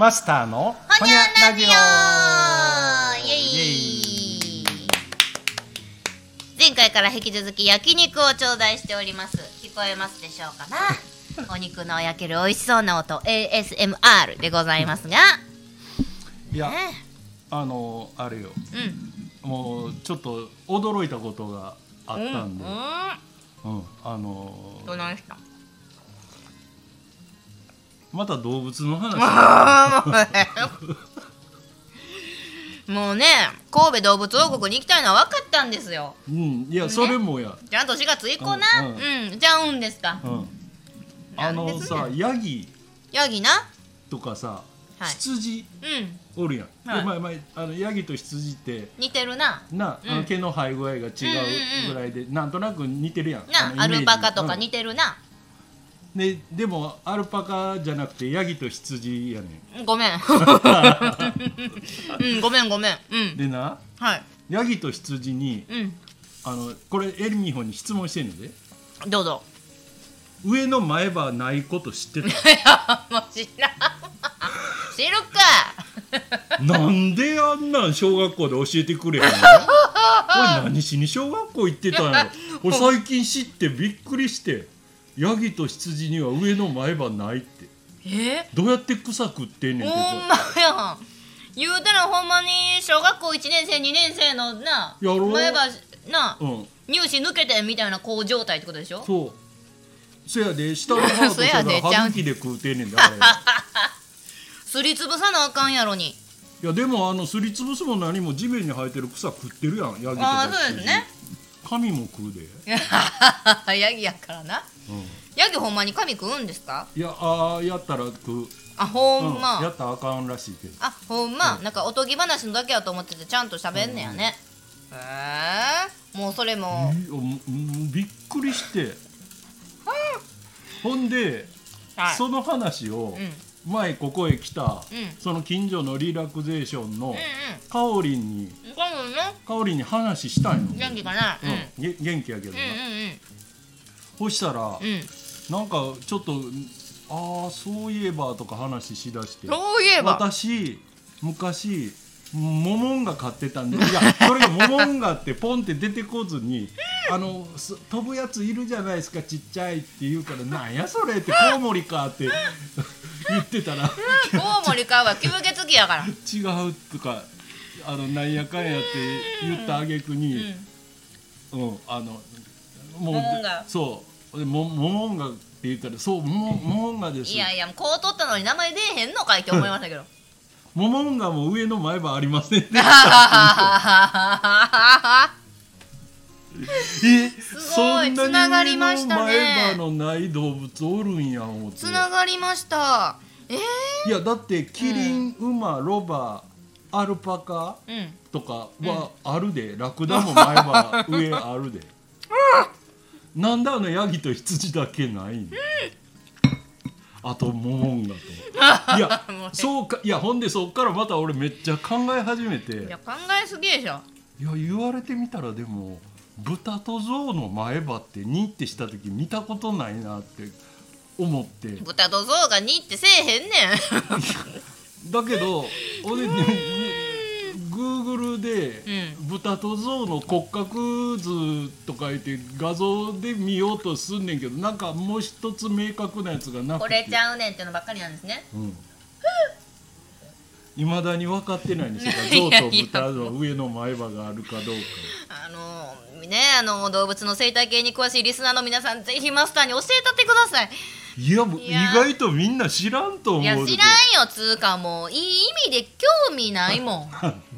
マスターのほにゃラジオ。前回から引き続き焼肉を頂戴しております。聞こえますでしょうかな？お肉の焼ける美味しそうな音 ASMR でございますが。いやね。あのあれよ。うん。もうちょっと驚いたことがあったんで、ううん。んあのどないしたまた動物の話。もうね神戸動物王国に行きたいのは分かったんですよ。うん。いやそれもや、ちゃんと4月行こうな。ううん。ん、じゃあうんですか。うん、あのさね。ヤギ。ヤギな。とかさ、はい。羊。うん。おるやん、はい。でまあのヤギと羊って。似てるな。な、あうん。の毛の生え具合が違うぐらいで、なんとなく似てるやん。なアルパカとかうん似てるな、ででもアルパカじゃなくてヤギと羊やねごめん。うんごめんごめん。うん。んでなはい。ヤギと羊にうん。あのこれエルミホに質問してんので。どうぞ。上の前歯ないこと知ってた？いやもう知らん。知るか。なんであんなん小学校で教えてくれへんの？何しに小学校行ってたんやろ？俺最近知ってびっくりしてヤギと羊には上の前歯ないって。え？どうやって草食ってんねんほんまやん。言うたらほんまに小学校1年生2年生のな前歯なうん。乳歯抜けてみたいなこう状態ってことでしょ？そう。そやで下の歯と そやで歯茎で食うてんねんだ すりつぶさなあかんやろに。いやでもあのすりつぶすも何も地面に生えてる草食ってるやんヤギとかああそうですね。髪も食うで、ヤギやからな。うん、ヤギほんまに髪食うんですか？いやあーやったら食う、あほうん。ま、やったらあかんらしいけど。あほんま、なんかおとぎ話のだけやと思っててちゃんと喋んねやね、へえもうそれも、びっくりして。ほんで、はい。その話をうん。うん前ここへ来た、うん。その近所のリラクゼーションのうんかおりん。にかおりんに話したんよ、元気かな？うん、元気やけどな、うんうんそしたら、うん。うんなんかちょっとああそういえばとか話しだしてそういえば。私昔モモンガ飼ってたんでいや それがモモンガってポンって出てこずにあのす飛ぶやついるじゃないですかちっちゃいって言うからなんやそれってコウモリかって 言ってたら。コウモリかは吸血鬼やから。違うとかあのなんやかんやって言ったあげくに、うん。あのもうそうでモモモンガって言ったらそうモモンガです。いやいやこう取ったのに名前出えへんのかいって思いましたけど。モモンガも上の前歯ありません。ね えすごい。そんなにつながりましたね前歯のない動物おるんや思って。つながりました。えいやだってキリン、馬ロバアルパカえうん。とかはあるで、ラクダも前歯上あるで、なんであのヤギと羊だけないん、あとモモンガと。いや もうそうかいやほんでそっからまた俺めっちゃ考え始めて。いや考えすぎでしょ。いや言われてみたらでも豚と象の前歯ってニってした時見たことないなって思って。豚と象が2ってせえへんねん。だけど俺ね グーグルでう豚と象の骨格図とか言って画像で見ようとすんねんけどなんかもう一つ明確なやつがなくて。これちゃうねんってのばっかりなんですね。いまだに分かってないんですよ 象と豚の上の前歯があるかどうか。あのねあの動物の生態系に詳しいリスナーの皆さんぜひマスターに教えたってください。いや意外とみんな知らんと思ういやで知らんよつうかもう。いい意味で興味ないもん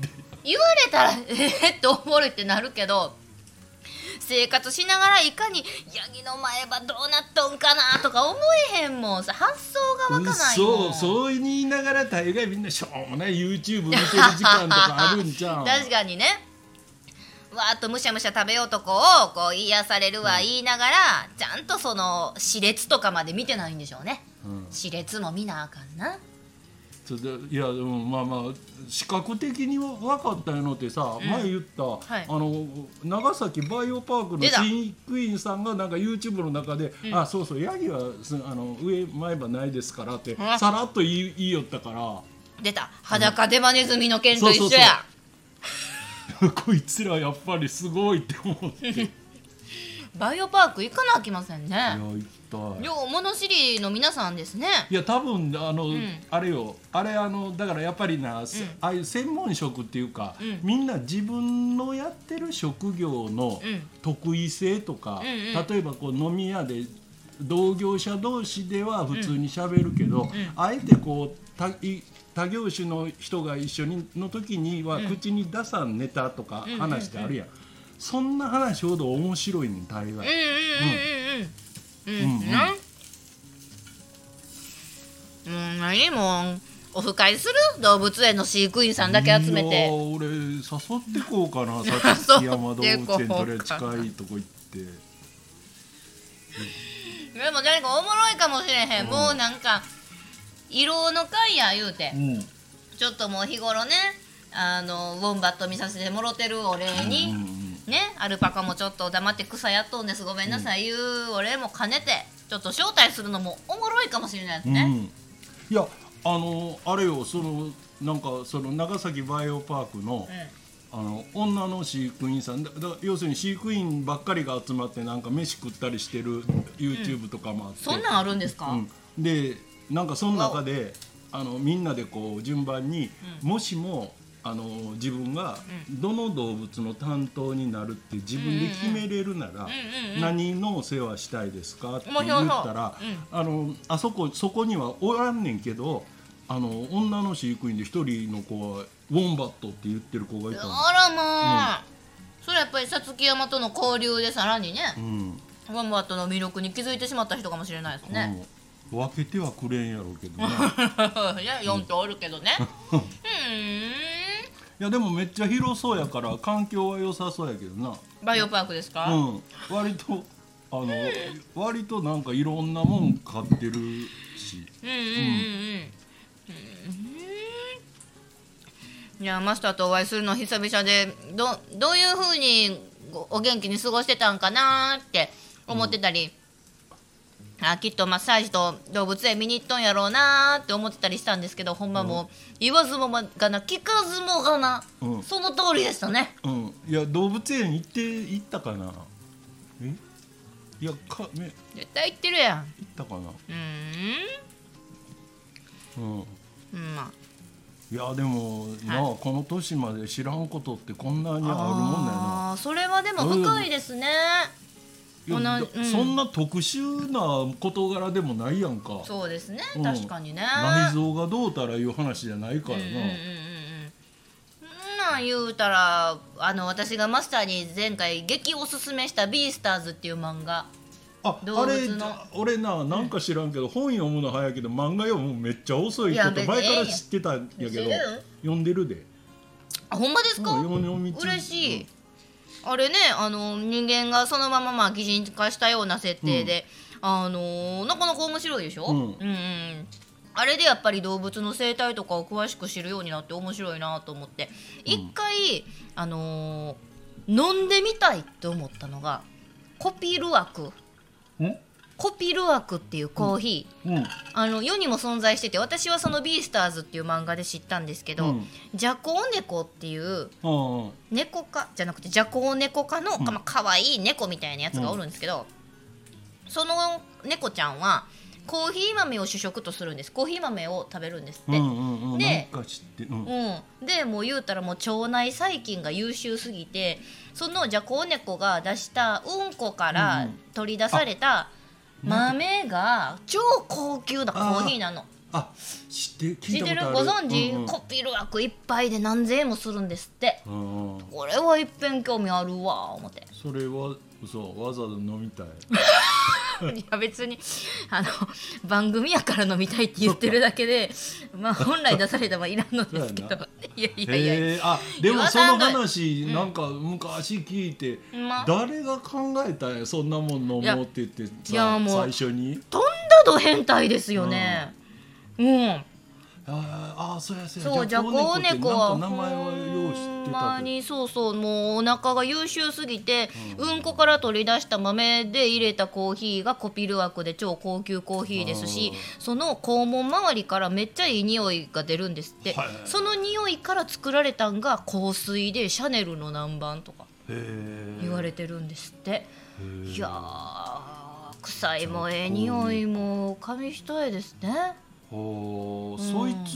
言われたらえー、って思うってなるけど生活しながらいかにヤギの前歯どうなっとんかなとか思えへんもんさ発想がわかないもん。そうそう言いながら大概みんなしょうもない YouTube 見てる時間とかあるんじゃん 確かにね。わーっとむしゃむしゃ食べようとこをこう癒されるは言いながら、ちゃんとその歯列とかまで見てないんでしょうね。うん。歯列も見なあかんないやでもまあまあ視覚的に分かったのってさ、うん。前言った、はい。あの長崎バイオパークの飼育員さんがなんか YouTube の中で「うん。あそうそうヤギはすあの上前歯ないですから」ってうん。さらっと言い言いよったから。出た。裸デマネズミの件と一緒や。こいつらやっぱりすごいって思ってバイオパーク行かなあきませんね。行きたい。よう物知りの皆さんですね。いや多分あの、ん。あれよ。あれあのだからやっぱりな、すああいう専門職っていうか、うん。みんな自分のやってる職業のうん。得意性とか、うんうん。例えばこう飲み屋で同業者同士では普通にしゃべるけど、あえてこう他業種の人が一緒にの時には口に出さんネタとか話ってあるやん、そんな話ほど面白いね大概。うんうんうんうんうん。うん、うん。もうオフ会する動物園の飼育員さん。だけ集めいてや俺誘ってこうかなさっき山動物園とりあえず近いとこ行ってでも誰かおもろいかもしれへん、うん。もうなん。か色の会や言うて、うん。ちょっともう日頃ねあのウォンバット見させてもろてるお礼に、アルパカもちょっと黙って草やっとんです。ごめんなさい。言うお礼も兼ねてちょっと招待するのもおもろいかもしれないですね、うん。いやあのあれよそのなんかその長崎バイオパークの,、あの女の飼育員さん。だだ要するに飼育員ばっかりが集まってなんか飯食ったりしてる YouTube とかもあって、そんなんあるんですか、うん。でなんかその中であのみんなでこう順番に、もしもあの自分がどの動物の担当になるって自分で決めれるなら、うんうん何のお世話したいですか？って言ったら、あのあそこそこにはおらんねんけどあの女の飼育員で一人の子はウォンバットって言ってる子がいたの。あらまあ、それやっぱりさつき山との交流でさらにねうん。ウォンバットの魅力に気づいてしまった人かもしれないですね、うん。分けてはくれんやろうけどね いや4頭おるけどね。うーん。いやでもめっちゃ広そうやから環境は良さそうやけどな。バイオパークですか、うん。割とあの割となんかいろんなもん買ってるし。うんうん。うんうんうん。いやマスターとお会いするの久々でどどういうふうにごお元気に過ごしてたんかなって思ってたり、あきっとマッサージと動物園見に行っとんやろうなって思ってたりしたんですけどほんまもう言わずもがな聞かずもがな、うん。その通りでしたね。うん。いや動物園行って行ったかな？え？いやかね。絶対行ってるやん。行ったかな？ううん。うんまあ。いやでも、なあこの年まで知らんことってこんなにあるもんだよな。それはでも深いですね、うんそんな特殊な事柄でもないやんか。そうですね、うん。確かにね。内臓がどうたらいう話じゃないからな、うんうんなん言うたらあの私がマスターに前回激おすすめした「ビースターズ」っていう漫画。あ動あれ俺ななんか知らんけど、本読むの早いけど漫画読むのめっちゃ遅いこと前から知ってたんやけど読んでるで。あほんまですか、うん嬉しい、あれねあの人間がそのまままあ擬人化したような設定で、あのなかなか面白いでしょ、うん。うんうん。あれでやっぱり動物の生態とかを詳しく知るようになって面白いなと思って。一回、あのー飲んでみたいって思ったのがコピルワク。うんコピルワクっていうコーヒー、うん。あの世にも存在してて私はその「ビースターズ」っていう漫画で知ったんですけど、うん。ジャコウネコっていうあ猫科じゃなくてジャコウネコ科の、うん。まあ可愛い猫みたいなやつがおるんですけど、その猫ちゃんはコーヒー豆を主食とするんです。コーヒー豆を食べるんですって、うんうんうん。でもう言うたらもう腸内細菌が優秀すぎてそのジャコウネコが出したうんこからうん。取り出された豆が超高級なコーヒーなの。あ知って聞いたことある。ご存知、うんうん。コピル枠一杯で何千円もするんですって。うんうん。これは一遍興味あるわ思って。それはそうわざわざ飲みたい。いや別にあの番組やから飲みたいって言ってるだけでまあ本来出されたはいらんのですけど。いやいやいや、あでもその話なんか昔聞いてま誰が考えたんやそんなもん飲もうって言っていやさもう最初に？とんだど変態ですよね。うん、ああそうやそうや。そうジャコウネコは名前はよう知ってほんまたけにそうそうもうお腹が優秀すぎて、うん、こから取り出した豆で入れたコーヒーがコピル枠で超高級コーヒーですしその肛門周りからめっちゃいい匂いが出るんですって、はい。その匂いから作られたんが香水でシャネルの南蛮とか言われてるんですって、いやー臭いもええ匂いも紙一重ですねそいつ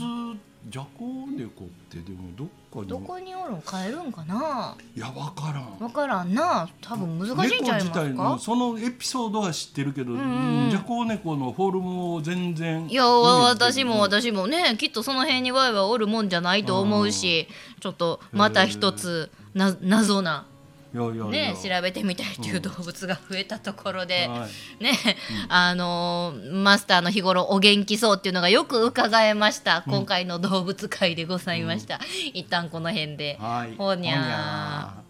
ジャコウネコってでもどっかに。どこにおるん買えるんかな？いやわからん。分からんな。多分難しいんちゃいます猫自体のかそのエピソードは知ってるけど、んうん。ジャコウネコのフォルムを全然いや私も私もねきっとその辺にワイワイおるもんじゃないと思うしちょっとまた一つな謎なね調べてみたいっていう動物が増えたところで、はい。ね、あのーマスターの日頃お元気そうっていうのがよく伺えました、今回の動物会でございました、一旦この辺で、はい。ほにゃー。ほにゃー